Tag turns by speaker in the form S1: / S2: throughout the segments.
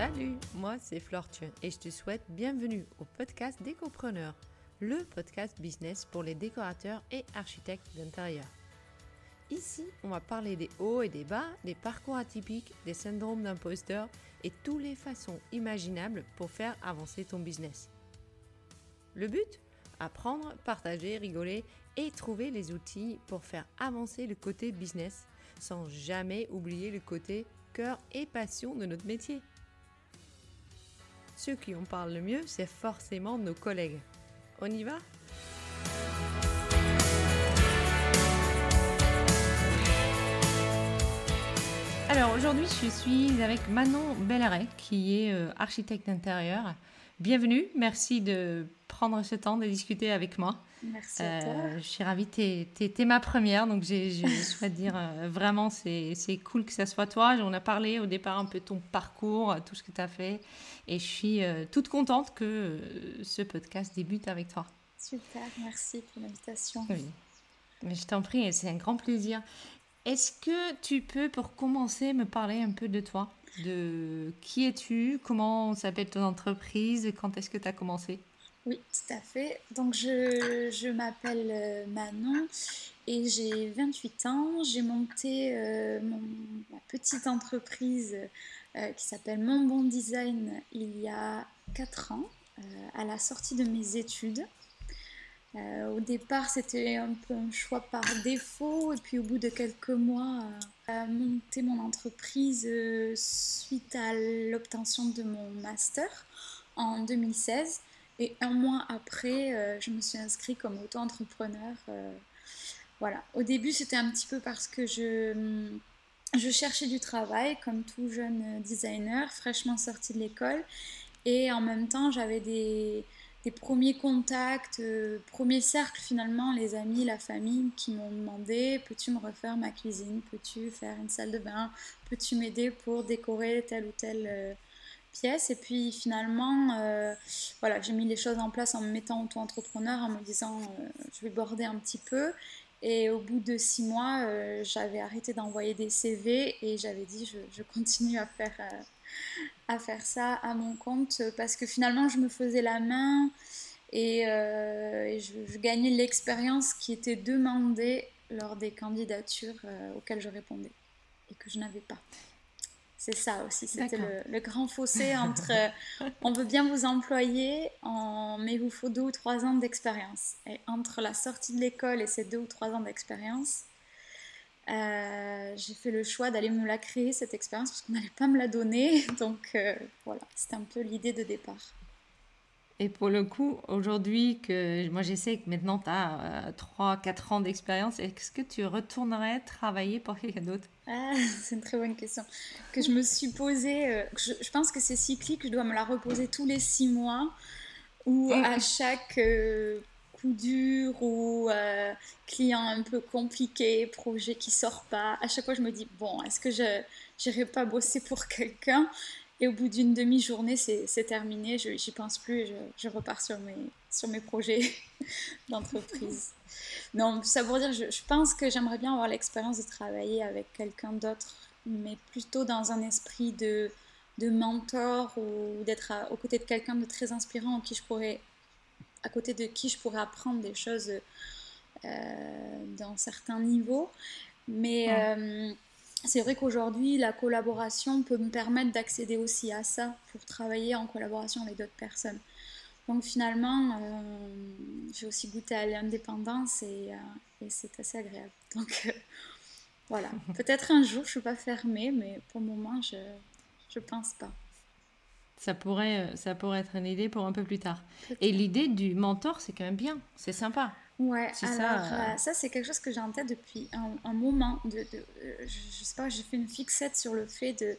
S1: Salut, moi c'est Flortune et je te souhaite bienvenue au podcast Décopreneur, le podcast business pour les décorateurs et architectes d'intérieur. Ici, on va parler des hauts et des bas, des parcours atypiques, des syndromes d'imposteur et toutes les façons imaginables pour faire avancer ton business. Le but? Apprendre, partager, rigoler et trouver les outils pour faire avancer le côté business sans jamais oublier le côté cœur et passion de notre métier. Ceux qui en parlent le mieux, c'est forcément nos collègues. On y va? Alors aujourd'hui, je suis avec Manon Bellaret, qui est euh, architecte d'intérieur. Bienvenue, merci de prendre ce temps de discuter avec moi.
S2: Merci à toi. Euh,
S1: je suis ravie, tu es, ma première, donc je souhaite dire euh, vraiment, c'est cool que ça soit toi. On a parlé au départ un peu de ton parcours, tout ce que tu as fait, et je suis euh, toute contente que ce podcast débute avec toi.
S2: Super, merci pour l'invitation.
S1: Oui, mais je t'en prie, c'est un grand plaisir. Est-ce que tu peux, pour commencer, me parler un peu de toi? De qui es-tu? Comment s'appelle ton entreprise? Quand est-ce que tu as commencé?
S2: Oui, tout à fait. Donc, je, m'appelle euh, Manon et j'ai 28 ans. J'ai monté euh, ma petite entreprise euh, qui s'appelle Mon Bon Design il y a 4 ans, à la sortie de mes études. au départ, c'était un peu un choix par défaut, et puis au bout de quelques mois, monter mon entreprise suite à l'obtention de mon master en 2016. Et un mois après, euh, je me suis inscrite comme auto-entrepreneur. Euh, voilà. Au début, c'était un petit peu parce que je, je cherchais du travail, comme tout jeune designer, fraîchement sorti de l'école. Et en même temps, j'avais des, des, premiers contacts, euh, premiers cercles finalement, les amis, la famille qui m'ont demandé peux-tu me refaire ma cuisine? Peux-tu faire une salle de bain? Peux-tu m'aider pour décorer tel ou tel pièce. Et puis finalement, euh, voilà, j'ai mis les choses en place en me mettant auto-entrepreneur, en me disant euh, je vais border un petit peu. Et au bout de six mois, euh, j'avais arrêté d'envoyer des CV et j'avais dit je, continue à faire, à faire ça à mon compte parce que finalement je me faisais la main et, je, gagnais l'expérience qui était demandée lors des candidatures auxquelles je répondais et que je n'avais pas. C'est ça aussi, c'était le, grand fossé entre euh, on veut bien vous employer, mais il vous faut deux ou trois ans d'expérience. Et entre la sortie de l'école et ces deux ou trois ans d'expérience, euh, j'ai fait le choix d'aller me la créer, cette expérience, parce qu'on n'allait pas me la donner. Donc euh, voilà, c'était un peu l'idée de départ.
S1: Et pour le coup, aujourd'hui, que moi j'essaie que maintenant tu as 3-4 ans d'expérience, est-ce que tu retournerais travailler pour quelqu'un d'autre?
S2: Ah, C'est une très bonne question. Que je me suis posée, euh, je, pense que c'est cyclique, je dois me la reposer tous les 6 mois, ou à chaque euh, coup dur, ou euh, client un peu compliqué, projet qui sort pas, à chaque fois je me dis, bon, est-ce que je n'irai pas bosser pour quelqu'un? Et au bout d'une demi-journée, c'est terminé, je n'y pense plus, je, je, repars sur mes, sur mes projets d'entreprise. Non, ça pour dire, je, je pense que j'aimerais bien avoir l'expérience de travailler avec quelqu'un d'autre, mais plutôt dans un esprit de, de mentor ou d'être aux côtés de quelqu'un de très inspirant qui je pourrais, à côté de qui je pourrais apprendre des choses euh, dans certains niveaux. Mais. Euh, c'est vrai qu'aujourd'hui, la collaboration peut me permettre d'accéder aussi à ça pour travailler en collaboration avec d'autres personnes. Donc finalement, euh, j'ai aussi goûté à l'indépendance et, euh, c'est assez agréable. Donc euh, voilà, peut-être un jour, je ne suis pas fermée, mais pour le moment, je ne pense pas.
S1: Ça pourrait, ça pourrait être une idée pour un peu plus tard. Et l'idée du mentor, c'est quand même bien, c'est sympa.
S2: Ouais, alors ça, euh, ça c'est quelque chose que j'ai en tête depuis un, moment. De, de euh, je, sais pas, j'ai fait une fixette sur le fait de,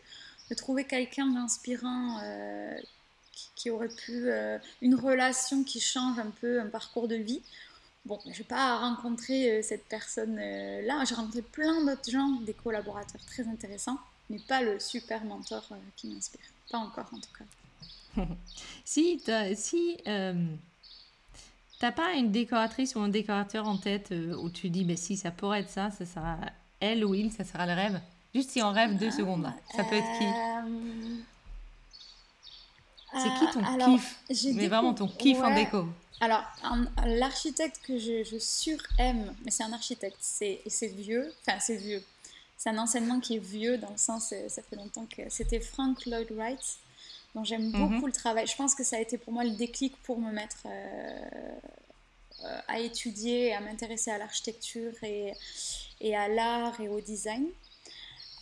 S2: de trouver quelqu'un d'inspirant euh, qui, aurait pu. une relation qui change un peu un parcours de vie. Bon, je n'ai pas rencontré cette personne-là. J'ai rencontré plein d'autres gens, des collaborateurs très intéressants, mais pas le super mentor qui m'inspire. Pas encore en tout cas.
S1: si, si T'as pas une décoratrice ou un décorateur en tête euh, où tu dis, ben si ça pourrait être ça, ça sera elle ou il, ça sera le rêve? Juste si on rêve deux secondes là, ça peut être qui? C'est qui ton kiff? Mais vraiment ton kiff en déco.
S2: Alors, l'architecte que je, je sur-aime, mais c'est un architecte, c'est vieux, enfin c'est vieux, c'est un enseignement qui est vieux dans le sens, euh, ça fait longtemps que c'était Frank Lloyd Wright, dont j'aime mhm. beaucoup le travail. Je pense que ça a été pour moi le déclic pour me mettre euh, euh, à étudier, à m'intéresser à l'architecture et, et à l'art et au design.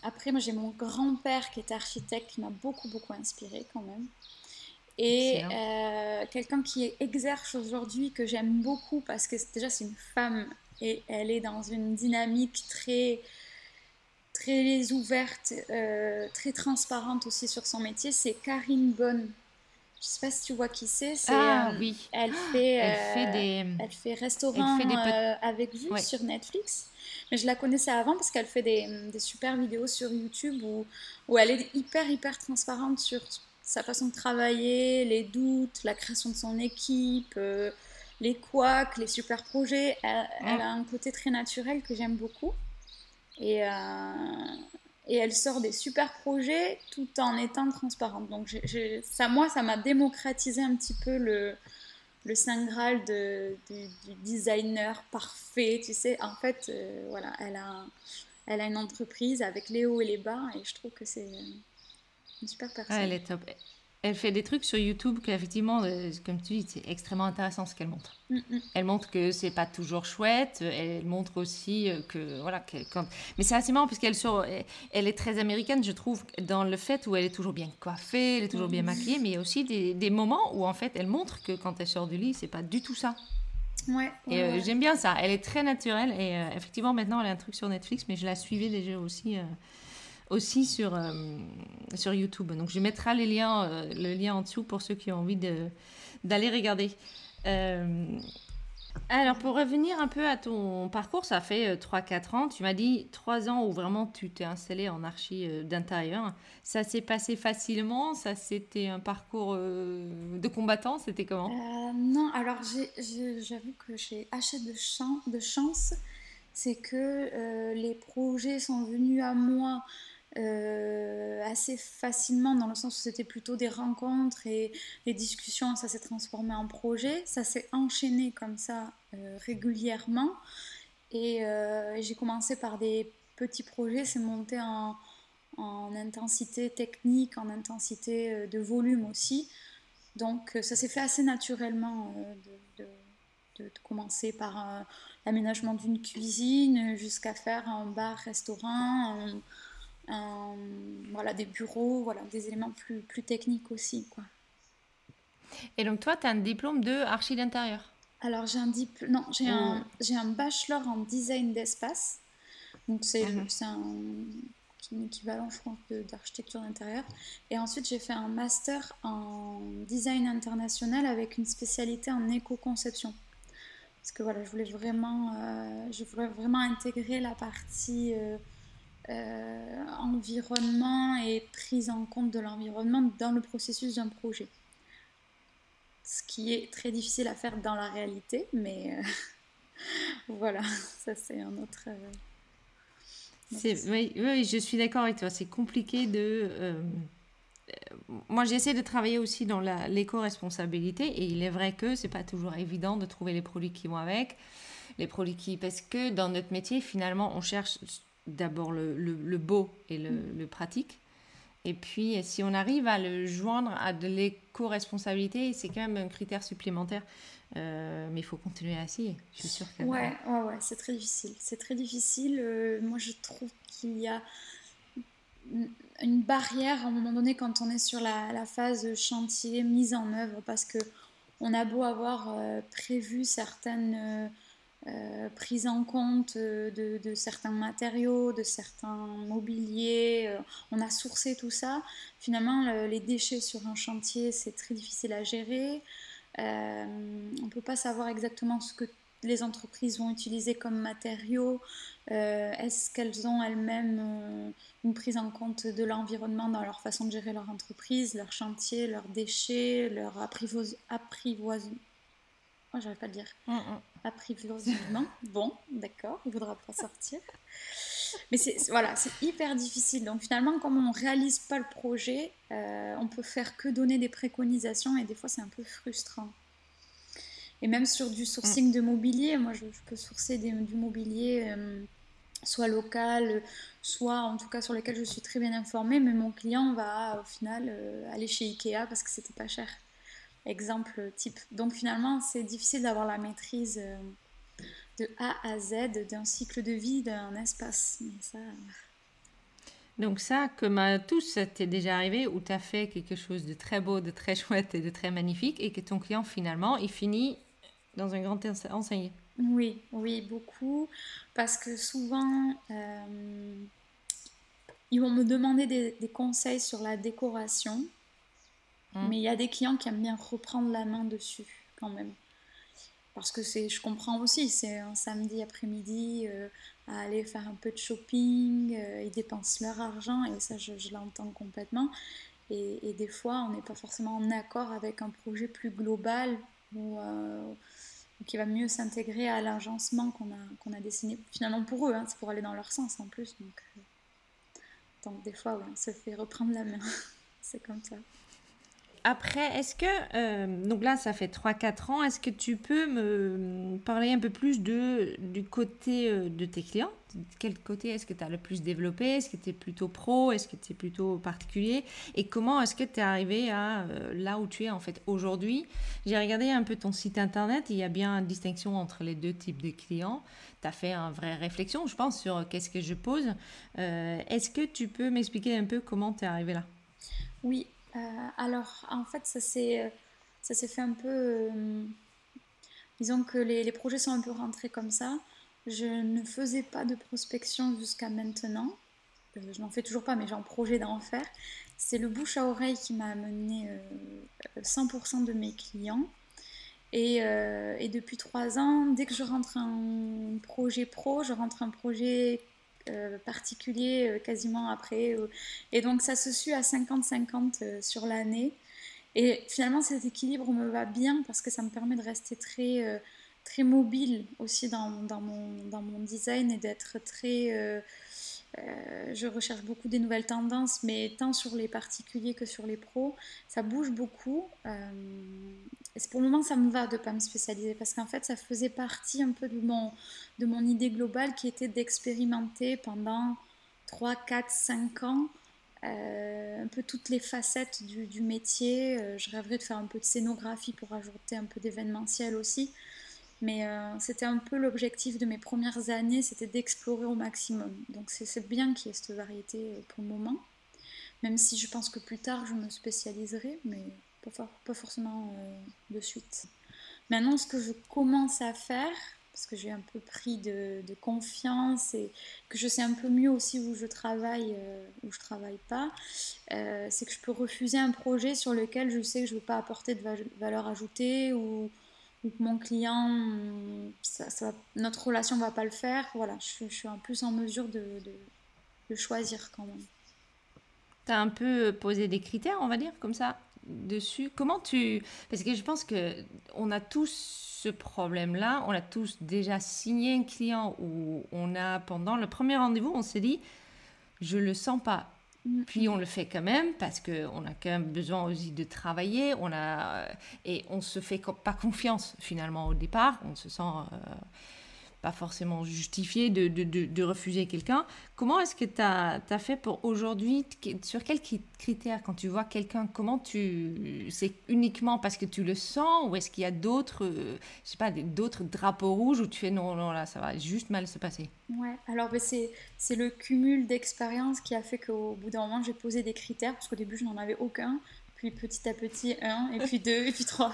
S2: Après, moi j'ai mon grand-père qui était architecte, qui m'a beaucoup, beaucoup inspiré quand même. Et quelqu'un qui exerce aujourd'hui, que j'aime beaucoup, parce que déjà c'est une femme et elle est dans une dynamique très très ouverte, euh, très transparente aussi sur son métier, c'est Karine Bonne. Je sais pas si tu vois qui c'est.
S1: Ah euh, oui.
S2: Elle fait, elle fait euh, des. Elle fait restaurant avec vue sur Netflix. Mais je la connaissais avant parce qu'elle fait des, des, super vidéos sur YouTube où, où elle est hyper hyper transparente sur sa façon de travailler, les doutes, la création de son équipe, les couacs, les super projets. elle, a un côté très naturel que j'aime beaucoup. Et, euh, et elle sort des super projets tout en étant transparente. Donc ça, moi, ça m'a démocratisé un petit peu le, le Saint Graal du, designer parfait. Tu sais, en fait, euh, voilà, elle a, elle a une entreprise avec les hauts et les bas et je trouve que c'est une super personne.
S1: elle est top elle fait des trucs sur YouTube qu'effectivement, euh, comme tu dis, c'est extrêmement intéressant ce qu'elle montre. Mm, mm. Elle montre que c'est pas toujours chouette. Elle montre aussi euh, que voilà, quand... mais c'est assez marrant parce qu'elle sur, elle est très américaine, je trouve, dans le fait où elle est toujours bien coiffée, elle est toujours bien mm. maquillée, mais il y a aussi des, des, moments où en fait, elle montre que quand elle sort du lit, c'est pas du tout ça.
S2: Ouais,
S1: et euh, j'aime bien ça. Elle est très naturelle et effectivement maintenant elle a un truc sur Netflix, mais je la suivais déjà aussi aussi sur, euh, sur YouTube. Donc je mettrai les liens, euh, le lien en dessous pour ceux qui ont envie d'aller regarder. Euh, alors pour revenir un peu à ton parcours, ça fait 3-4 ans. Tu m'as dit 3 ans où vraiment tu t'es installé en archi d'intérieur. Ça s'est passé facilement? Ça c'était un parcours de combattant? C'était comment?
S2: Non, alors j'avoue que j'ai assez de, de chance. C'est que les projets sont venus à moi euh, assez facilement dans le sens où c'était plutôt des rencontres et les discussions, ça s'est transformé en projet, ça s'est enchaîné comme ça euh, régulièrement. Et euh, j'ai commencé par des petits projets, c'est monté en, en, intensité technique, en intensité de volume aussi. Donc ça s'est fait assez naturellement de, de, de, commencer par l'aménagement d'une cuisine jusqu'à faire un bar-restaurant, voilà, des bureaux, voilà, des éléments plus, plus techniques aussi. Quoi.
S1: Et donc toi, tu as un diplôme de archi d'intérieur?
S2: Alors j'ai un diplôme, non, j'ai un, j'ai un bachelor en design d'espace. Donc c'est, mhm. c'est un, équivalent, je crois, d'architecture d'intérieur. Et ensuite, j'ai fait un master en design international avec une spécialité en éco-conception. Parce que voilà, je voulais vraiment, euh, je voulais vraiment intégrer la partie euh, euh, environnement et prise en compte de l'environnement dans le processus d'un projet. Ce qui est très difficile à faire dans la réalité, mais euh, voilà, ça c'est un autre...
S1: Euh, oui, oui, je suis d'accord avec toi. C'est compliqué de. moi, j'essaie de travailler aussi dans l'éco-responsabilité et il est vrai que c'est pas toujours évident de trouver les produits qui vont avec, les produits qui. Parce que dans notre métier, finalement, on cherche d'abord le, le, beau et le, mm. le, pratique. Et puis, si on arrive à le joindre à de l'éco-responsabilité, c'est quand même un critère supplémentaire. Euh, mais il faut continuer à essayer, je suis sûre que...
S2: Ouais, ouais, ouais c'est très difficile. C'est très difficile. Euh, moi, je trouve qu'il y a une barrière à un moment donné quand on est sur la, la phase chantier, mise en œuvre, parce que on a beau avoir euh, prévu certaines euh, prise en compte euh, de, certains matériaux, de certains mobiliers. Euh, on a sourcé tout ça. Finalement, les déchets sur un chantier, c'est très difficile à gérer. on ne peut pas savoir exactement ce que les entreprises vont utiliser comme matériaux. Est-ce qu'elles ont elles-mêmes une prise en compte de l'environnement dans leur façon de gérer leur entreprise, leur chantier, leurs déchets, leur apprivoisement Oh, j'arrive pas à le dire. Mm, mm. Apprivoisement. bon, d'accord, il voudra pas sortir. mais c'est voilà, c'est hyper difficile. Donc finalement, comme on réalise pas le projet, euh, on peut faire que donner des préconisations et des fois c'est un peu frustrant. Et même sur du sourcing de mobilier, moi je, peux sourcer du mobilier euh, soit local, soit en tout cas sur lequel je suis très bien informée, mais mon client va au final euh, aller chez Ikea parce que c'était pas cher. Exemple type. Donc finalement, c'est difficile d'avoir la maîtrise euh, de A à Z d'un cycle de vie d'un espace. ça...
S1: Donc ça, comme à tous, ça t'est déjà arrivé où tu as fait quelque chose de très beau, de très chouette et de très magnifique et que ton client finalement, il finit dans un grand enseigne.
S2: Oui, oui, beaucoup. Parce que souvent, euh, ils vont me demander des, conseils sur la décoration. Hum. Mais il y a des clients qui aiment bien reprendre la main dessus quand même. Parce que c'est, je comprends aussi, c'est un samedi après-midi euh, à aller faire un peu de shopping, euh, ils dépensent leur argent et ça je, l'entends complètement. Et, et, des fois on n'est pas forcément en accord avec un projet plus global ou qui va mieux s'intégrer à l'agencement qu'on a, qu'on a dessiné finalement pour eux, hein, c'est pour aller dans leur sens en plus. Donc, euh, donc des fois, on se fait reprendre la main, c'est comme ça.
S1: Après, est-ce que, euh, donc là, ça fait 3-4 ans, est-ce que tu peux me parler un peu plus de, du côté euh, de tes clients? Quel côté est-ce que tu as le plus développé? Est-ce que tu es plutôt pro? Est-ce que tu es plutôt particulier? Et comment est-ce que tu es arrivé à euh, là où tu es en fait aujourd'hui? J'ai regardé un peu ton site internet, il y a bien une distinction entre les deux types de clients. Tu as fait une vraie réflexion, je pense, sur qu'est-ce que je pose. est-ce que tu peux m'expliquer un peu comment tu es arrivé là?
S2: Oui, euh, alors, en fait, ça s'est, euh, ça s'est fait un peu. Euh, disons que les, les, projets sont un peu rentrés comme ça. Je ne faisais pas de prospection jusqu'à maintenant. je n'en fais toujours pas, mais j'ai un projet d'en faire. C'est le bouche à oreille qui m'a amené 100% de mes clients. Et, et, depuis trois ans, dès que je rentre un projet pro, je rentre un projet particulier euh, quasiment après. Euh, et donc ça se suit à 50-50 sur l'année. Et finalement cet équilibre me va bien parce que ça me permet de rester très, très mobile aussi dans, dans, mon, dans mon design et d'être très euh, je recherche beaucoup des nouvelles tendances, mais tant sur les particuliers que sur les pros, ça bouge beaucoup. Euh, et pour le moment, ça me va de ne pas me spécialiser parce qu'en fait, ça faisait partie un peu de mon, de mon idée globale qui était d'expérimenter pendant 3, 4, 5 ans euh, un peu toutes les facettes du, du métier. je rêverais de faire un peu de scénographie pour ajouter un peu d'événementiel aussi. Mais euh, c'était un peu l'objectif de mes premières années, c'était d'explorer au maximum. Donc c'est bien qu'il y ait cette variété euh, pour le moment. Même si je pense que plus tard je me spécialiserai, mais pas, forcément euh, de suite. Maintenant, ce que je commence à faire, parce que j'ai un peu pris de, confiance et que je sais un peu mieux aussi où je travaille, où je travaille pas, c'est que je peux refuser un projet sur lequel je sais que je ne veux pas apporter de valeur ajoutée ou que mon client, notre relation ne va pas le faire, voilà, je, suis un plus en mesure de, de, choisir quand même.
S1: Tu as un peu posé des critères, on va dire, comme ça, dessus. Comment tu... Parce que je pense que on a tous ce problème-là, on a tous déjà signé un client où on a, pendant le premier rendez-vous, on s'est dit, je le sens pas Mm. Puis on le fait quand même parce qu'on a quand même besoin aussi de travailler. On a, et on se fait pas confiance finalement au départ. On se sent euh, pas forcément justifié de, de, de, refuser quelqu'un. Comment est-ce que tu as, fait pour aujourd'hui Sur quels critères, quand tu vois quelqu'un, comment tu. C'est uniquement parce que tu le sens ou est-ce qu'il y a d'autres, euh, je sais pas, d'autres drapeaux rouges où tu fais non, non, là, ça va juste mal se passer?
S2: Ouais, alors ben, c'est le cumul d'expériences qui a fait qu'au bout d'un moment, j'ai posé des critères parce qu'au début, je n'en avais aucun puis petit à petit un, et puis deux, et puis trois.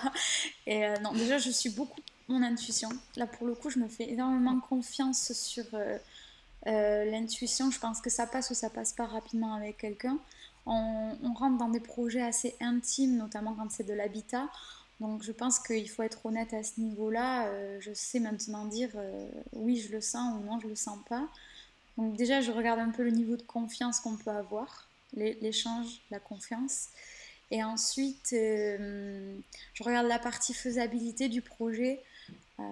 S2: Et euh, non, déjà, je suis beaucoup mon intuition. Là, pour le coup, je me fais énormément confiance sur euh, euh, l'intuition. Je pense que ça passe ou ça passe pas rapidement avec quelqu'un. On, rentre dans des projets assez intimes, notamment quand c'est de l'habitat. Donc, je pense qu'il faut être honnête à ce niveau-là. je sais maintenant dire oui, je le sens ou non, je le sens pas. Donc, déjà, je regarde un peu le niveau de confiance qu'on peut avoir, l'échange, la confiance. Et ensuite, euh, je regarde la partie faisabilité du projet. Euh,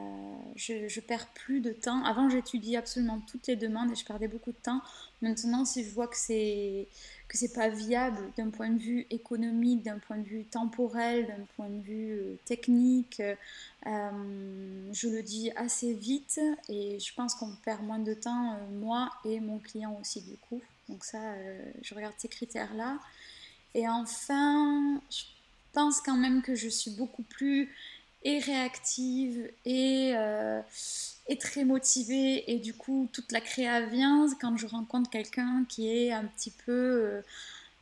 S2: je, je, perds plus de temps. Avant, j'étudiais absolument toutes les demandes et je perdais beaucoup de temps. Maintenant, si je vois que c'est que c'est pas viable d'un point de vue économique, d'un point de vue temporel, d'un point de vue euh, technique, euh, je le dis assez vite et je pense qu'on perd moins de temps, moi et mon client aussi du coup. Donc ça, je regarde ces critères-là. Et enfin, je pense quand même que je suis beaucoup plus et réactive et, euh, et, très motivée. Et du coup, toute la créa vient quand je rencontre quelqu'un qui est un petit peu, euh,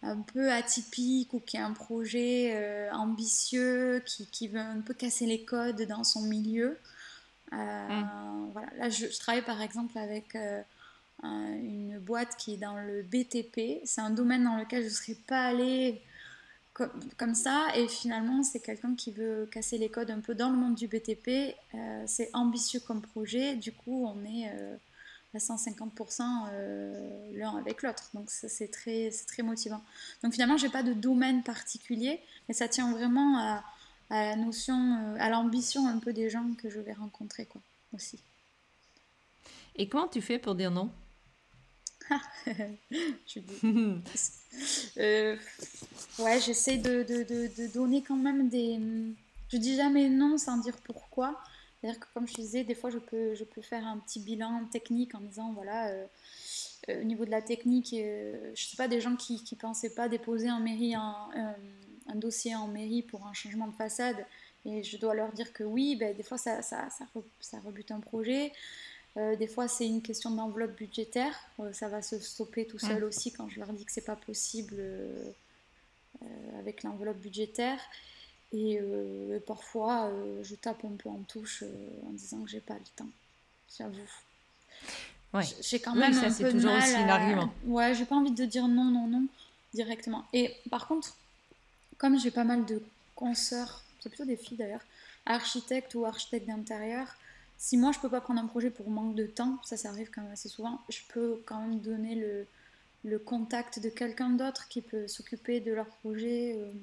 S2: un peu atypique ou qui a un projet euh, ambitieux, qui, qui, veut un peu casser les codes dans son milieu. Mm. Voilà. Là, je, je, travaille par exemple avec une boîte qui est dans le BTP. C'est un domaine dans lequel je ne serais pas allée comme, ça. Et finalement, c'est quelqu'un qui veut casser les codes un peu dans le monde du BTP. Euh, c'est ambitieux comme projet. Du coup, on est euh, à 150% euh, l'un avec l'autre. Donc, c'est très, très motivant. Donc, finalement, j'ai pas de domaine particulier, mais ça tient vraiment à, à la notion, à l'ambition un peu des gens que je vais rencontrer, quoi, aussi.
S1: Et comment tu fais pour dire non?
S2: je. Euh, ouais, j'essaie de, de, de, donner quand même des. Je dis jamais non sans dire pourquoi. C'est-à-dire que, comme je disais, des fois, je peux, je peux faire un petit bilan technique en disant voilà, euh, euh, au niveau de la technique, je sais pas, des gens qui ne pensaient pas déposer en mairie un, dossier en mairie pour un changement de façade. Et je dois leur dire que oui, ben, des fois, ça, ça, ça rebute un projet. Euh, des fois, c'est une question d'enveloppe budgétaire. Euh, ça va se stopper tout seul aussi quand je leur dis que c'est pas possible euh, avec l'enveloppe budgétaire. Et parfois, je tape un peu en touche en disant que j'ai pas le temps. J'avoue.
S1: Ouais. J'ai quand même ça, un peu toujours aussi un argument.
S2: Ouais, j'ai pas envie de dire non, non, non directement. Et par contre, comme j'ai pas mal de consoeurs, c'est plutôt des filles d'ailleurs, architectes ou architectes d'intérieur, si moi je peux pas prendre un projet pour manque de temps, ça ça arrive quand même assez souvent, je peux quand même donner le, le contact de quelqu'un d'autre qui peut s'occuper de leur projet. Euh,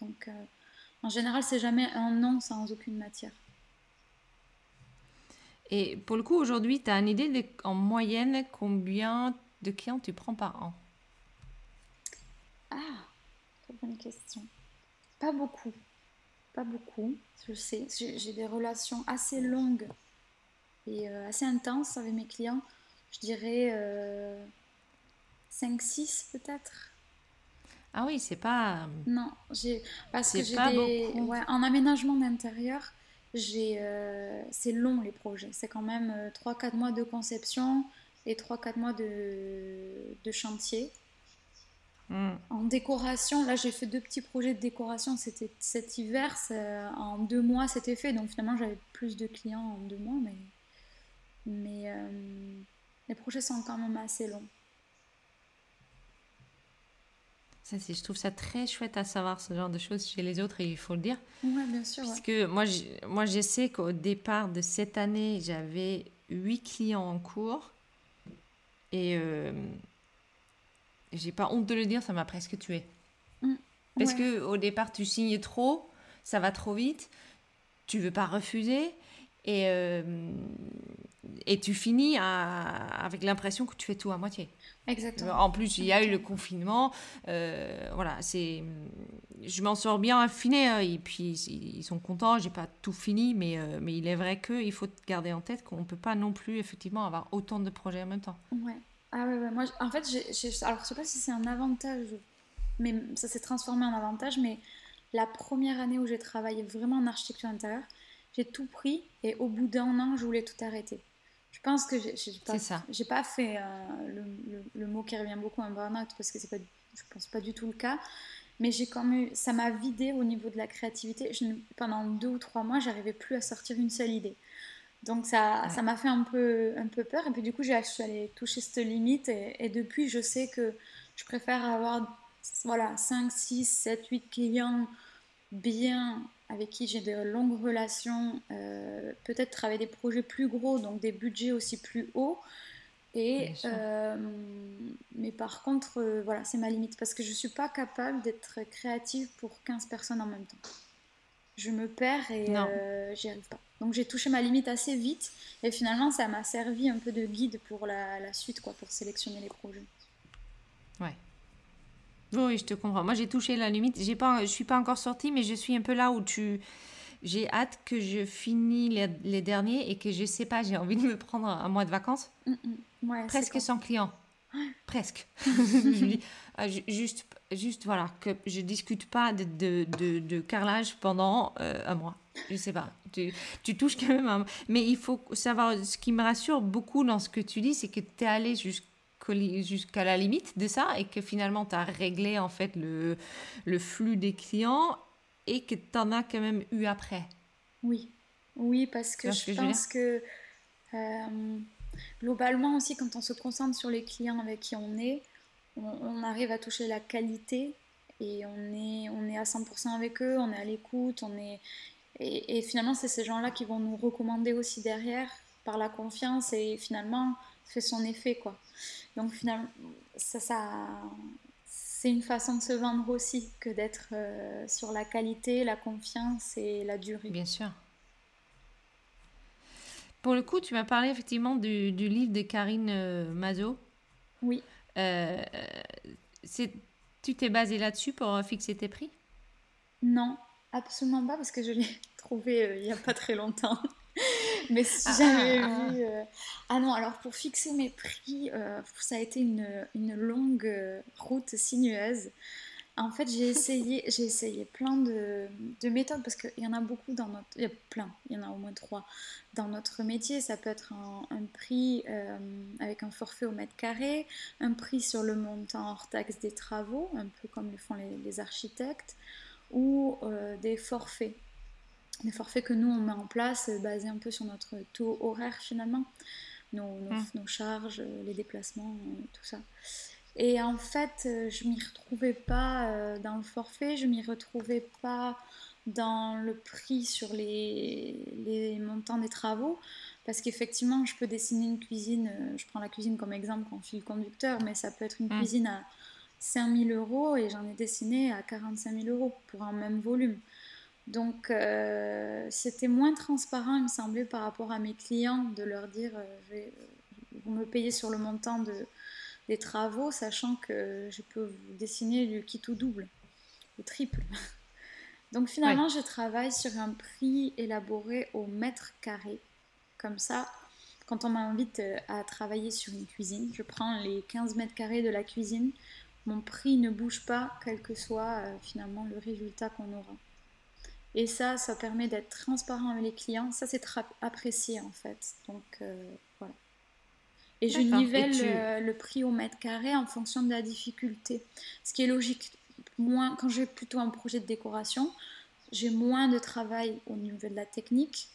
S2: Donc euh, en général c'est jamais un non sans aucune matière.
S1: Et pour le coup aujourd'hui tu as une idée de, en moyenne combien de clients tu prends par an?
S2: Ah, très bonne question. Pas beaucoup. Pas beaucoup, je sais. J'ai des relations assez longues et euh, assez intenses avec mes clients. Je dirais 5-6 euh, peut-être.
S1: Ah oui, c'est pas.
S2: Non, j'ai parce que j'ai des. Ouais, en aménagement d'intérieur, j'ai. Euh, c'est long les projets. C'est quand même 3-4 mois de conception et 3-4 mois de, de chantier. En décoration, là j'ai fait deux petits projets de décoration c'était cet hiver. En deux mois c'était fait, donc finalement j'avais plus de clients en deux mois, mais, mais euh, les projets sont quand même assez longs.
S1: Ça, je trouve ça très chouette à savoir ce genre de choses chez les autres, et il faut le dire.
S2: Oui, bien sûr.
S1: Parce que moi, moi, je sais qu'au départ de cette année, j'avais huit clients en cours. Et euh, j'ai pas honte de le dire, ça m'a presque tué. Mm. Parce que au départ, tu signes trop, ça va trop vite, tu veux pas refuser et, euh, et tu finis avec l'impression que tu fais tout à moitié.
S2: Exactement.
S1: En plus, il y a eu le confinement. Euh, voilà, c'est, je m'en sors bien affiné hein, et puis ils sont contents. J'ai pas tout fini, mais, euh, mais il est vrai qu'il faut garder en tête qu'on peut pas non plus effectivement avoir autant de projets en même temps.
S2: Ouais. Ah ouais, moi, en fait, alors je sais pas si c'est un avantage, mais ça s'est transformé en avantage, mais la première année où j'ai travaillé vraiment en architecture intérieure, j'ai tout pris et au bout d'un an, je voulais tout arrêter. Je pense que j'ai pas, pas fait euh, le, mot qui revient beaucoup un burn-out parce que c'est pas, je pense pas du tout le cas, mais j'ai quand même, ça m'a vidé au niveau de la créativité. Je, pendant deux ou trois mois, j'arrivais plus à sortir une seule idée. Donc ça ça m'a fait un peu, un peu peur. Et puis du coup, j'ai suis allée toucher cette limite. Et, depuis, je sais que je préfère avoir voilà, 5, 6, 7, 8 clients bien avec qui j'ai de longues relations. Euh, peut-être travailler des projets plus gros, donc des budgets aussi plus hauts. Et, euh, mais par contre, euh, voilà, c'est ma limite parce que je ne suis pas capable d'être créative pour 15 personnes en même temps. Je me perds et j'y arrive pas. Donc j'ai touché ma limite assez vite et finalement ça m'a servi un peu de guide pour la, la, suite, quoi, pour sélectionner les projets.
S1: Ouais. Oui, je te comprends. Moi j'ai touché la limite. J'ai pas, je suis pas encore sortie, mais je suis un peu là où tu. J'ai hâte que je finis les, les derniers et que je sais pas, j'ai envie de me prendre un mois de vacances. Mm, mm. Ouais, Presque sans client. Presque. Ah, juste, juste voilà, que je discute pas de, de, de, carrelage pendant euh, un mois. Je sais pas. Tu, tu touches quand même Mais il faut savoir, ce qui me rassure beaucoup dans ce que tu dis, c'est que tu es allé jusqu'à la limite de ça et que finalement tu as réglé en fait le, le flux des clients et que tu en as quand même eu après.
S2: Oui, oui, parce que je, pense que euh, globalement aussi, quand on se concentre sur les clients avec qui on est, on, arrive à toucher la qualité et on est, on est à 100% avec eux, on est à l'écoute, on est... Et, finalement, c'est ces gens-là qui vont nous recommander aussi derrière par la confiance et finalement, ça fait son effet, quoi. Donc finalement, ça, ça c'est une façon de se vendre aussi que d'être euh, sur la qualité, la confiance et la durée.
S1: Bien sûr. Pour le coup, tu m'as parlé effectivement du, livre de Karine euh, Mazo.
S2: Oui.
S1: Euh, tu t'es basé là-dessus pour fixer tes prix?
S2: Non, absolument pas, parce que je l'ai trouvé euh, il n'y a pas très longtemps. Mais si ah, j'avais ah, ah. vu. Ah non, alors pour fixer mes prix, ça a été une, une longue route sinueuse. En fait, j'ai essayé, j'ai essayé plein de, de méthodes parce qu'il y en a beaucoup dans notre. Il y a plein, il y en a au moins trois. Dans notre métier, ça peut être un, prix euh, avec un forfait au mètre carré, un prix sur le montant hors taxe des travaux, un peu comme le font les, architectes, ou euh, des forfaits. Des forfaits que nous, on met en place euh, basés un peu sur notre taux horaire finalement, nos, nos, mmh. nos charges, les déplacements, tout ça. Et en fait, euh, je m'y retrouvais pas euh, dans le forfait, je m'y retrouvais pas dans le prix sur les, les montants des travaux, parce qu'effectivement, je peux dessiner une cuisine, euh, je prends la cuisine comme exemple en fil conducteur, mais ça peut être une mmh. cuisine à 5000 euros et j'en ai dessiné à 45 000 euros pour un même volume. Donc, c'était moins transparent, il me semblait, par rapport à mes clients, de leur dire, vous me payez sur le montant de, des travaux, sachant que je peux vous dessiner le kit au double, au triple. Donc finalement, je travaille sur un prix élaboré au mètre carré. Comme ça, quand on m'invite euh, à travailler sur une cuisine, je prends les 15 mètres carrés de la cuisine. Mon prix ne bouge pas, quel que soit euh, finalement le résultat qu'on aura. Et ça, ça permet d'être transparent avec les clients. Ça, c'est apprécié en fait. Donc euh, voilà. Et je nivelle euh, le prix au mètre carré en fonction de la difficulté. Ce qui est logique. Moins, quand j'ai plutôt un projet de décoration, j'ai moins de travail au niveau de la technique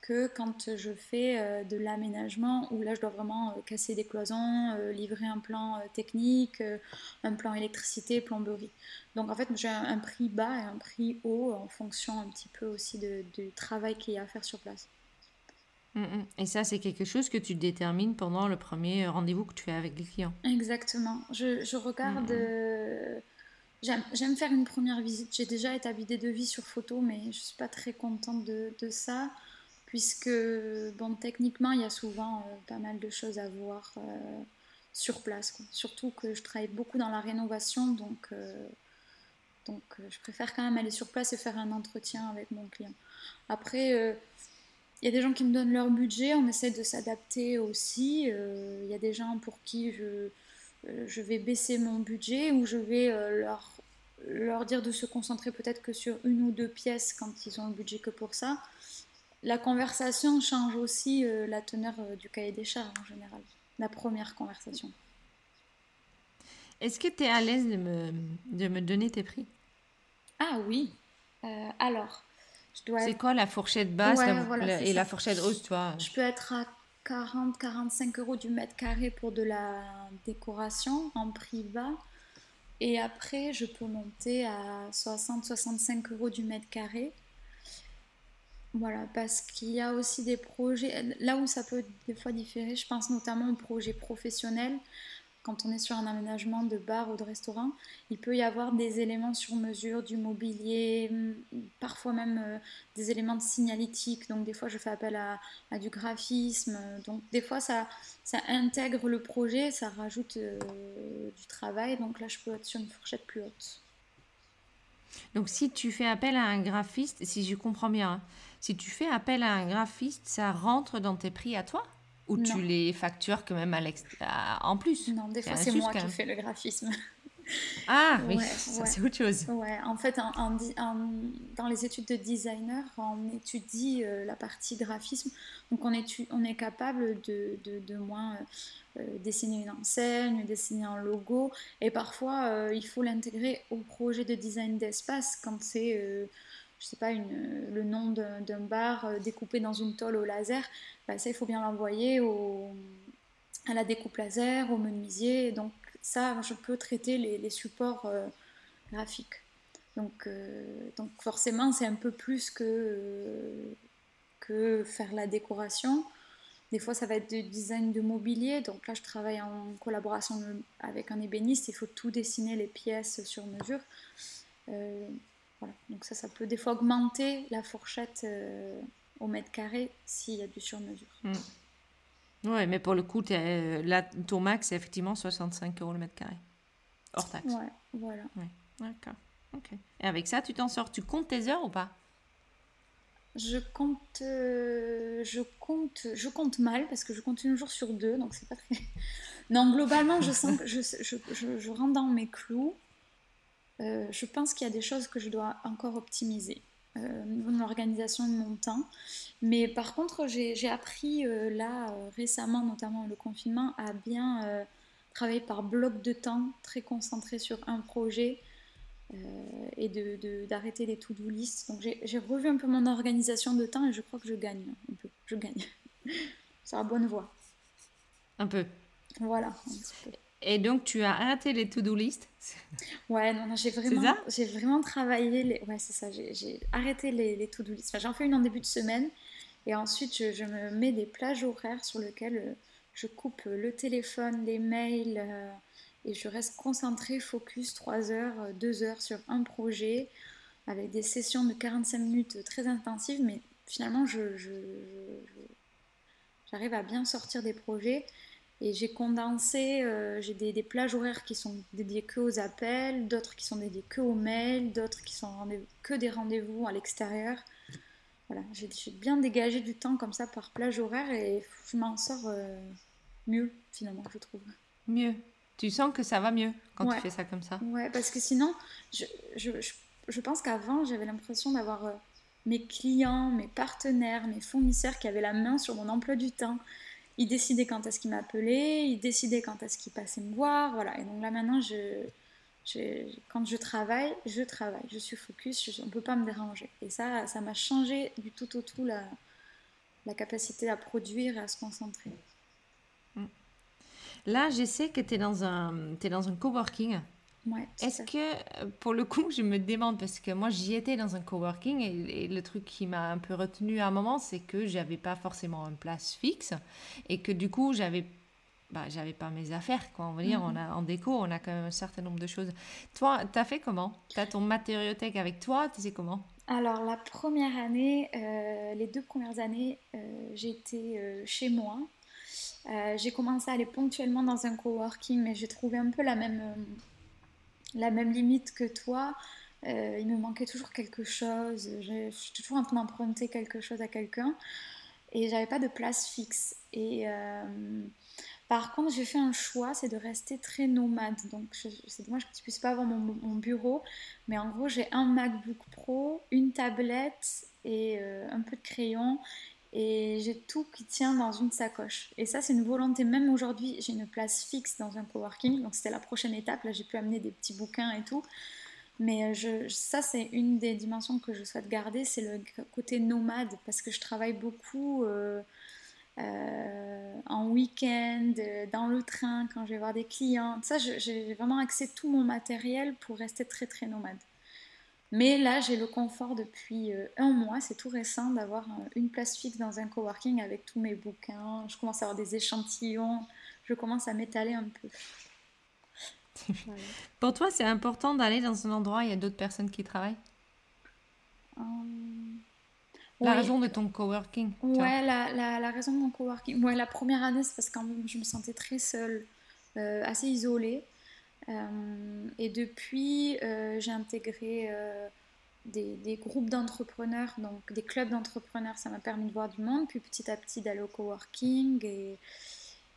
S2: que quand je fais euh, de l'aménagement où là je dois vraiment euh, casser des cloisons, livrer un plan technique, un plan électricité, plomberie. Donc en fait j'ai un, prix bas et un prix haut en fonction un petit peu aussi du travail qu'il y a à faire sur place.
S1: Mm, mm. Et ça, c'est quelque chose que tu détermines pendant le premier rendez-vous que tu fais avec les clients.
S2: Exactement. Je, je regarde. Mm, euh, j'aime faire une première visite. J'ai déjà établi des devis sur photo, mais je ne suis pas très contente de, de, ça, puisque, bon, techniquement, il y a souvent euh, pas mal de choses à voir euh, sur place. Surtout que je travaille beaucoup dans la rénovation, donc, donc je préfère quand même aller sur place et faire un entretien avec mon client. Après il y a des gens qui me donnent leur budget, on essaie de s'adapter aussi. Euh, il y a des gens pour qui je, euh, je vais baisser mon budget ou je vais euh, leur, leur dire de se concentrer peut-être que sur une ou deux pièces quand ils ont le budget que pour ça. La conversation change aussi la teneur du cahier des charges en général, la première conversation.
S1: Est-ce que tu es à l'aise de me, de me donner tes prix?
S2: Ah oui. alors,
S1: c'est quoi la fourchette basse et la fourchette haute, toi
S2: Je peux être à 40-45 euros du mètre carré pour de la décoration en prix bas. Et après, je peux monter à 60-65 euros du mètre carré. Voilà, parce qu'il y a aussi des projets, là où ça peut des fois différer, je pense notamment aux projets professionnels, quand on est sur un aménagement de bar ou de restaurant, il peut y avoir des éléments sur mesure, du mobilier, parfois même euh, des éléments de signalétique. Donc des fois, je fais appel à, du graphisme. Donc des fois, ça, ça intègre le projet, ça rajoute euh, du travail. Donc là, je peux être sur une fourchette plus haute.
S1: Donc si tu fais appel à un graphiste, si je comprends bien, hein, si tu fais appel à un graphiste, ça rentre dans tes prix à toi? Ou tu les factures quand même à en plus
S2: Non, des fois c'est moi qui fais le graphisme.
S1: Ah oui, ça c'est autre chose.
S2: Ouais, en fait, dans les études de designer, on étudie euh, la partie graphisme. Donc on, on est capable de, de, de moins euh, euh, dessiner une enseigne, dessiner un logo. Et parfois, il faut l'intégrer au projet de design d'espace quand c'est je sais pas, le nom d'un bar euh, découpé dans une tôle au laser, bah, ça, il faut bien l'envoyer à la découpe laser, au menuisier. Donc ça, je peux traiter les, supports euh, graphiques. Donc, euh, donc forcément, c'est un peu plus que, que faire la décoration. Des fois, ça va être du design de mobilier. Donc là, je travaille en collaboration avec un ébéniste. Il faut tout dessiner, les pièces sur mesure. Donc ça, ça peut des fois augmenter la fourchette euh, au mètre carré s'il y a du sur-mesure.
S1: Hmm. Oui, mais pour le coup, es, là, ton max, c'est effectivement 65 euros le mètre carré. Hors taxe.
S2: Ouais, voilà.
S1: D'accord. Ok. Et avec ça, tu t'en sors. Tu comptes tes heures ou pas?
S2: Je compte, euh, je compte, je compte mal parce que je compte une jour sur deux, donc c'est pas très. Non, globalement, je sens que je, je, je, je rentre dans mes clous. Euh, je pense qu'il y a des choses que je dois encore optimiser euh, au niveau de l'organisation de mon temps. Mais par contre, j'ai appris euh, là récemment, notamment le confinement, à bien travailler par bloc de temps, très concentré sur un projet et d'arrêter de, les to-do list. Donc j'ai revu un peu mon organisation de temps et je crois que je gagne un peu. Je gagne. C'est la bonne voie.
S1: Un peu.
S2: Voilà.
S1: Et donc, tu as arrêté les to-do list
S2: Ouais, non, non j'ai vraiment, j'ai vraiment travaillé. Les... Ouais, c'est ça, j'ai arrêté les, les to-do list. Enfin, j'en fais une en début de semaine. Et ensuite, je, me mets des plages horaires sur lesquelles euh, je coupe le téléphone, les mails. Euh, et je reste concentrée, focus 3 heures, 2 euh, heures sur un projet. Avec des sessions de 45 minutes très intensives. Mais finalement, je, j'arrive à bien sortir des projets. Et j'ai condensé, euh, j'ai des, plages horaires qui sont dédiées que aux appels, d'autres qui sont dédiées que aux mails, d'autres qui sont que des rendez-vous à l'extérieur. Voilà, j'ai bien dégagé du temps comme ça par plage horaire et je m'en sors euh, mieux finalement, je trouve.
S1: Mieux. Tu sens que ça va mieux quand tu fais ça comme ça?
S2: Ouais, parce que sinon, je, je, je, pense qu'avant, j'avais l'impression d'avoir euh, mes clients, mes partenaires, mes fournisseurs qui avaient la main sur mon emploi du temps il décidait quand est-ce qu'il m'appelait, il décidait quand est-ce qu'il passait me voir, voilà. Et donc là maintenant, quand je travaille, je travaille, je suis focus, on ne peut pas me déranger. Et ça, ça m'a changé du tout au tout la, capacité à produire et à se concentrer.
S1: Mm. Là, je sais que tu es dans un coworking. Est-ce que, pour le coup, je me demande, parce que moi j'y étais dans un coworking et, et le truc qui m'a un peu retenu à un moment, c'est que j'avais pas forcément une place fixe et que du coup j'avais bah, j'avais pas mes affaires, quoi. On va dire, on mhm. a, en déco, on a quand même un certain nombre de choses. Toi, tu as fait comment? Tu as ton matériothèque avec toi Tu sais comment?
S2: Alors, la première année, euh, les deux premières années, euh, j'étais euh, chez moi. j'ai commencé à aller ponctuellement dans un coworking, mais j'ai trouvé un peu la même la même limite que toi. Euh, il me manquait toujours quelque chose. J'étais toujours en train d'emprunter quelque chose à quelqu'un. Et j'avais pas de place fixe. Et euh, par contre, j'ai fait un choix, c'est de rester très nomade. Donc, c'est dommage que tu pas avoir mon, mon bureau. Mais en gros, j'ai un MacBook Pro, une tablette et euh, un peu de crayon et j'ai tout qui tient dans une sacoche. Et ça, c'est une volonté. Même aujourd'hui, j'ai une place fixe dans un coworking, donc c'était la prochaine étape. Là, j'ai pu amener des petits bouquins et tout. Mais euh, ça, c'est une des dimensions que je souhaite garder, c'est le côté nomade, parce que je travaille beaucoup euh, euh, en week-end, dans le train, quand je vais voir des clients. Ça, j'ai vraiment accès tout mon matériel pour rester très très nomade. Mais là, j'ai le confort depuis euh, un mois, c'est tout récent, d'avoir euh, une place fixe dans un coworking avec tous mes bouquins. Je commence à avoir des échantillons, je commence à m'étaler un peu.
S1: Pour toi, c'est important d'aller dans un endroit où il y a d'autres personnes qui travaillent? Euh, La raison de ton coworking
S2: Ouais, la, la, la, raison de mon coworking. Ouais, la première année, c'est parce que je me sentais très seule, euh, assez isolée. Euh, et depuis, j'ai intégré des, des, groupes d'entrepreneurs, donc des clubs d'entrepreneurs. Ça m'a permis de voir du monde, puis petit à petit d'aller au coworking et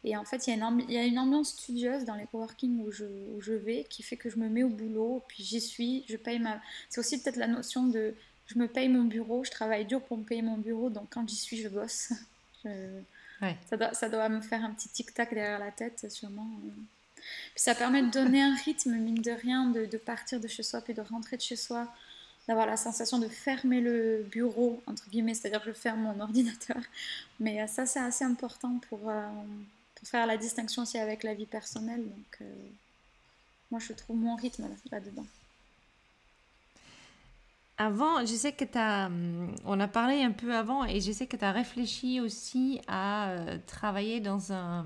S2: et en fait, il y, a une, il y a une ambiance studieuse dans les coworking où je, où je vais qui fait que je me mets au boulot, puis j'y suis, je paye ma. C'est aussi peut-être la notion de je me paye mon bureau, je travaille dur pour me payer mon bureau, donc quand j'y suis, je bosse. ça, doit, ça, doit, me faire un petit tic-tac derrière la tête, sûrement. Puis ça permet de donner un rythme, mine de rien, de, partir de chez soi, puis de rentrer de chez soi, d'avoir la sensation de fermer le bureau, entre guillemets, c'est-à-dire que je ferme mon ordinateur. Mais ça, c'est assez important pour. Euh, pour faire la distinction aussi avec la vie personnelle. Donc, euh, moi, je trouve mon rythme là-dedans.
S1: Avant, je sais que tu as. Hum, on a parlé un peu avant et je sais que tu as réfléchi aussi à euh, travailler dans un.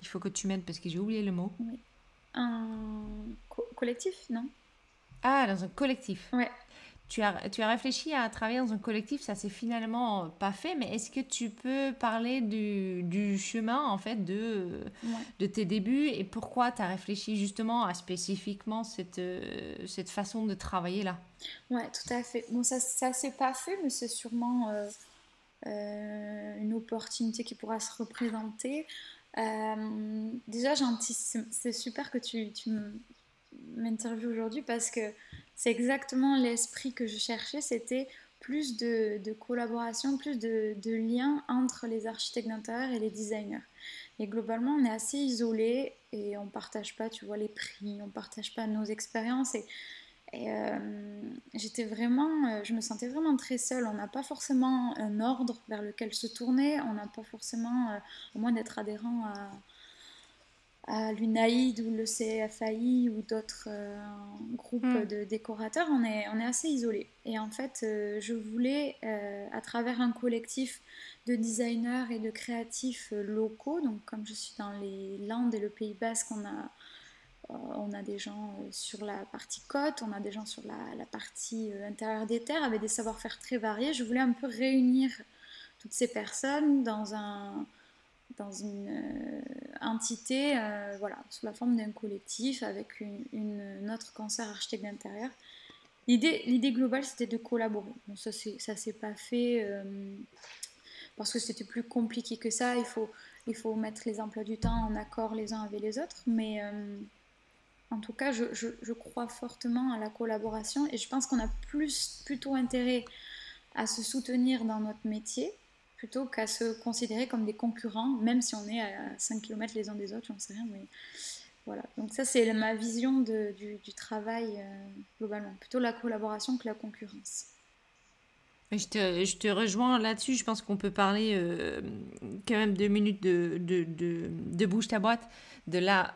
S1: Il faut que tu m'aides parce que j'ai oublié le mot.
S2: Oui. Un collectif, non?
S1: Ah, dans un collectif.
S2: Ouais
S1: tu as, tu as réfléchi à travailler dans un collectif, ça s'est finalement pas fait, mais est-ce que tu peux parler du, du chemin en fait de, de tes débuts et pourquoi tu as réfléchi justement à spécifiquement cette, cette façon de travailler là?
S2: Ouais, tout à fait. Bon, ça ne s'est pas fait, mais c'est sûrement euh, euh, une opportunité qui pourra se représenter. Euh, déjà, c'est super que tu, tu m'interviewes aujourd'hui parce que c'est exactement l'esprit que je cherchais, c'était plus de, collaboration, plus de, de liens entre les architectes d'intérieur et les designers. Et globalement, on est assez isolés et on ne partage pas, tu vois, les prix, on ne partage pas nos expériences. Euh, j'étais vraiment, euh, je me sentais vraiment très seule. On n'a pas forcément un ordre vers lequel se tourner, on n'a pas forcément, euh, au moins d'être adhérent à, à l'UNAID ou le CFAI ou d'autres euh, groupes hmm. de décorateurs, on est, on est assez isolés. Et en fait, je voulais, à travers un collectif de designers et de créatifs locaux, donc comme je suis dans les Landes et le Pays Basque, on a, on a des gens sur la partie côte, on a des gens sur la, partie intérieure des terres, avec des savoir-faire très variés. Je voulais un peu réunir toutes ces personnes dans un dans une euh, entité, euh, voilà, sous la forme d'un collectif avec une, une, cancer architecte d'intérieur. L'idée, globale, c'était de collaborer. Bon, ça ne ça s'est pas fait euh, parce que c'était plus compliqué que ça. Il faut, il faut mettre les emplois du temps en accord les uns avec les autres. Mais en tout cas, je, crois fortement à la collaboration et je pense qu'on a plus, plutôt intérêt à se soutenir dans notre métier plutôt qu'à se considérer comme des concurrents, même si on est à 5 km les uns des autres, j'en sais rien, mais voilà. Donc ça, c'est ma vision du, travail euh, globalement, plutôt la collaboration que la concurrence.
S1: Je te, rejoins là-dessus. Je pense qu'on peut parler euh, quand même deux minutes de, de, bouge ta boîte, de là,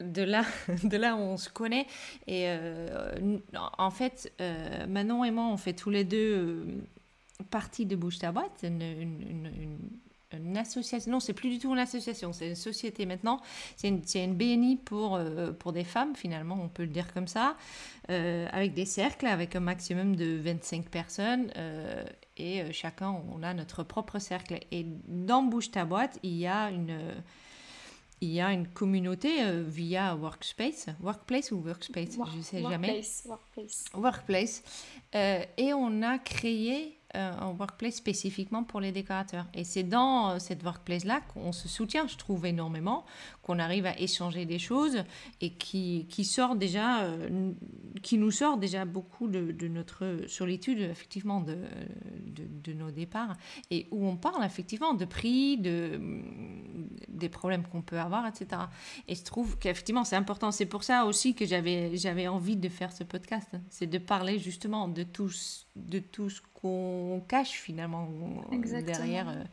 S1: de là, de là où on se connaît. Et euh, en fait, Manon et moi, on fait tous les deux partie de Bouge ta boîte, une, une, association. Non, c'est plus du tout une association, c'est une société maintenant. C'est une, une, BNI pour, euh, pour des femmes, finalement, on peut le dire comme ça, euh, avec des cercles, avec un maximum de 25 personnes. Euh, et chacun, on a notre propre cercle. Et dans Bouge ta boîte, il y a une il y a une communauté via Workspace, Workplace ou Workspace, je ne sais jamais.
S2: Workplace.
S1: Workplace. et on a créé euh, un workplace spécifiquement pour les décorateurs. Et c'est dans euh, cette workplace-là qu'on se soutient, je trouve, énormément, qu'on arrive à échanger des choses et qui, qui sort déjà, euh, qui nous sort déjà beaucoup de, notre solitude, effectivement, de, de, nos départs, et où on parle effectivement de prix, de, des problèmes qu'on peut avoir, etc. Et je trouve qu'effectivement, c'est important. C'est pour ça aussi que j'avais, envie de faire ce podcast, c'est de parler justement de tout, de tout qu'on cache finalement derrière euh,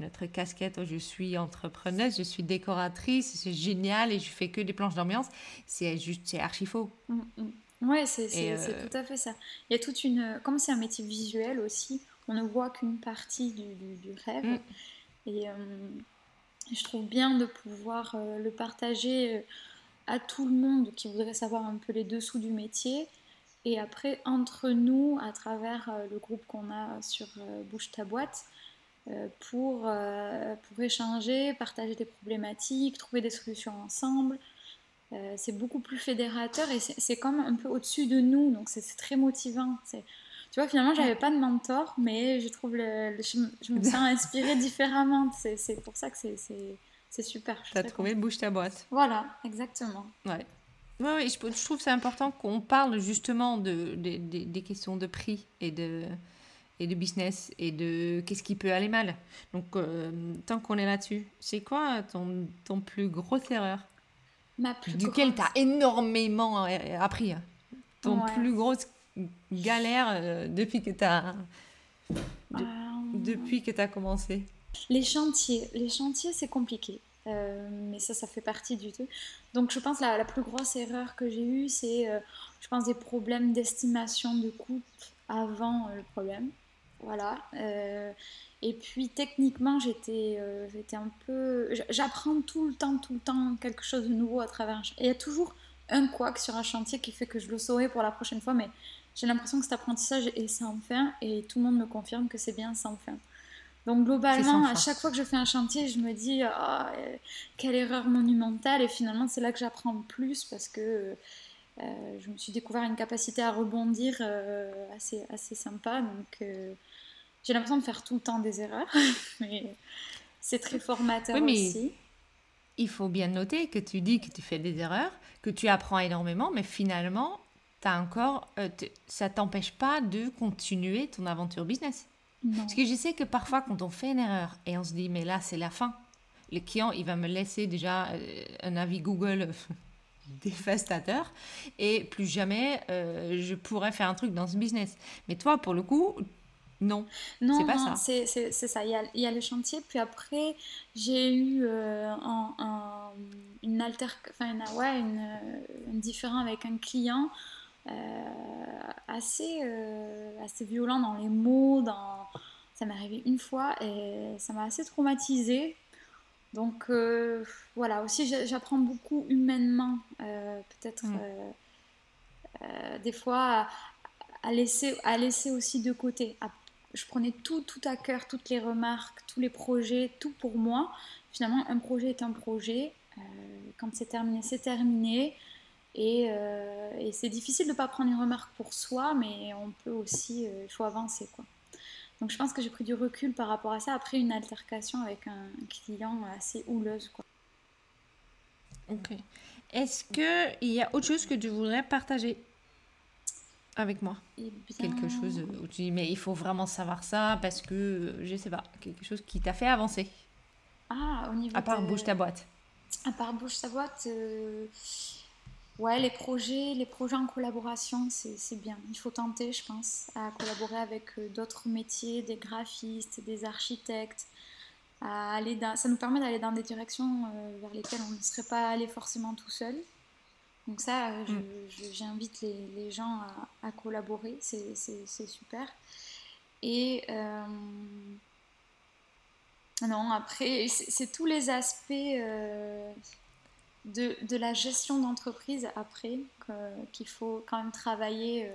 S1: notre casquette. Oh, je suis entrepreneuse, je suis décoratrice, c'est génial et je fais que des planches d'ambiance. C'est juste, c'est archi faux.
S2: Mm, mm. Ouais, c'est euh, tout à fait ça. Il y a toute une. Comme c'est un métier visuel aussi, on ne voit qu'une partie du, du, rêve. Mm. Et euh, je trouve bien de pouvoir le partager à tout le monde qui voudrait savoir un peu les dessous du métier. Et après, entre nous, à travers euh, le groupe qu'on a sur euh, Bouge ta boîte, euh, pour, pour échanger, partager des problématiques, trouver des solutions ensemble. c'est beaucoup plus fédérateur et c'est comme un peu au-dessus de nous, donc c'est très motivant. Tu vois, finalement, j'avais pas de mentor, mais je trouve le, je, me sens inspirée différemment. C'est pour ça que c'est super.
S1: Tu as trouvé Bouge ta boîte.
S2: Voilà, exactement.
S1: Ouais. Oui, je, je, trouve c'est important qu'on parle justement de, des questions de prix et de, et de business et de qu'est-ce qui peut aller mal. Donc, euh, tant qu'on est là-dessus, c'est quoi ton, ton plus grosse erreur?
S2: Ma plus
S1: Duquel tu as énormément euh, appris. Hein. Ton plus grosse galère euh, depuis que tu as. depuis que tu as commencé?
S2: Les chantiers. Les chantiers, c'est compliqué. Euh, mais ça, ça fait partie du tout. Donc, je pense la, la plus grosse erreur que j'ai eue, c'est, euh, je pense, des problèmes d'estimation de coût avant euh, le problème. Voilà. et puis, techniquement, j'étais, j'étais un peu. J'apprends tout le temps, tout le temps quelque chose de nouveau à travers un Et il y a toujours un couac sur un chantier qui fait que je le saurai pour la prochaine fois, mais j'ai l'impression que cet apprentissage est sans fin et tout le monde me confirme que c'est bien sans fin. Donc globalement, à chaque fois que je fais un chantier, je me dis oh, quelle erreur monumentale et finalement c'est là que j'apprends le plus parce que euh, je me suis découvert une capacité à rebondir euh, assez, assez sympa. Donc euh, j'ai l'impression de faire tout le temps des erreurs, mais c'est très formateur oui, mais aussi.
S1: Il faut bien noter que tu dis que tu fais des erreurs, que tu apprends énormément, mais finalement, as encore, ça t'empêche pas de continuer ton aventure business. Parce que je sais que parfois, quand on fait une erreur et on se dit, mais là, c'est la fin, le client, il va me laisser déjà euh, un avis Google dévastateur et plus jamais euh, je pourrais faire un truc dans ce business. Mais toi, pour le coup, non,
S2: non c'est pas ça. C'est, ça, il y, a, il y, a, le chantier, puis après, j'ai eu euh, un, une alter... enfin, ouais, une, une différent avec un client euh, assez, euh, assez violent dans les mots. Dans... Ça m'est arrivé une fois et ça m'a assez traumatisée. Donc euh, voilà, aussi j'apprends beaucoup humainement, peut-être mm. des fois à, laisser, à laisser aussi de côté. je prenais tout, tout à cœur, toutes les remarques, tous les projets, tout pour moi. Finalement, un projet est un projet. quand c'est terminé, c'est terminé. Euh, et, c'est difficile de ne pas prendre une remarque pour soi, mais on peut aussi, euh, il faut avancer. Quoi. Donc je pense que j'ai pris du recul par rapport à ça après une altercation avec un client assez houleuse. Quoi.
S1: Ok. Est-ce qu'il y a autre chose que tu voudrais partager avec moi? Eh Quelque chose où tu dis, mais il faut vraiment savoir ça parce que, je sais pas, quelque chose qui t'a fait avancer.
S2: Ah, au niveau
S1: À part bouge ta boîte.
S2: À part bouge ta boîte, euh, Ouais, les projets, les projets en collaboration, c'est bien. Il faut tenter, je pense, à collaborer avec euh, d'autres métiers, des graphistes, des architectes. À aller ça nous permet d'aller dans des directions euh, vers lesquelles on ne serait pas allé forcément tout seul. Donc ça, euh, mm. j'invite les, les, gens à, à collaborer, c'est super. Et non, après, c'est tous les aspects de, de la gestion d'entreprise après qu'il faut quand même travailler euh,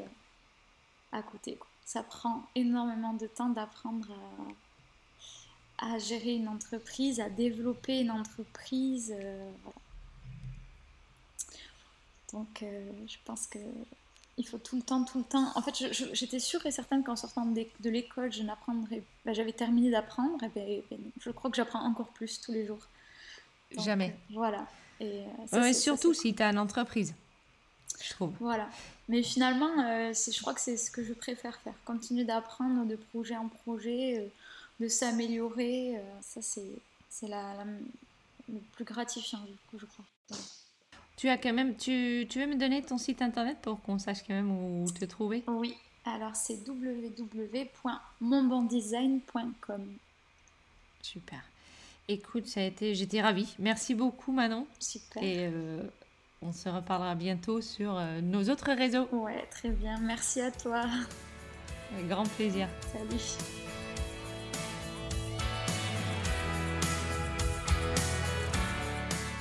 S2: à côté. Ça prend énormément de temps d'apprendre à, à, gérer une entreprise, à développer une entreprise. Euh, Donc euh, je pense que il faut tout le temps, tout le temps. En fait, j'étais sûre et certaine qu'en sortant de, l'école, je n'apprendrais. Ben, J'avais terminé d'apprendre. Et ben, ben, je crois que j'apprends encore plus tous les jours.
S1: Jamais.
S2: Voilà.
S1: Et euh, surtout si tu as une entreprise, je trouve.
S2: Voilà. Mais finalement, euh, je crois que c'est ce que je préfère faire. Continuer d'apprendre de projet en projet, euh, de s'améliorer. ça, c'est la, le plus gratifiant, je crois.
S1: Tu as quand même, tu, tu veux me donner ton site internet pour qu'on sache quand même où te trouver?
S2: Oui, alors c'est www.monbondesign.com.
S1: Super. Écoute, ça a été, j'étais ravie. Merci beaucoup, Manon.
S2: Super.
S1: Et euh, on se reparlera bientôt sur euh, nos autres réseaux.
S2: Ouais, très bien. Merci à toi.
S1: Avec grand plaisir.
S2: Salut.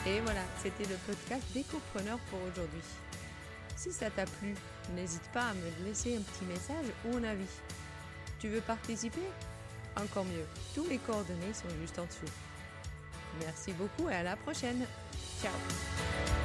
S1: Et voilà, c'était le podcast d'Écopreneur pour aujourd'hui. Si ça t'a plu, n'hésite pas à me laisser un petit message ou un avis. Tu veux participer? Encore mieux, tous les coordonnées sont juste en dessous. Merci beaucoup et à la prochaine. Ciao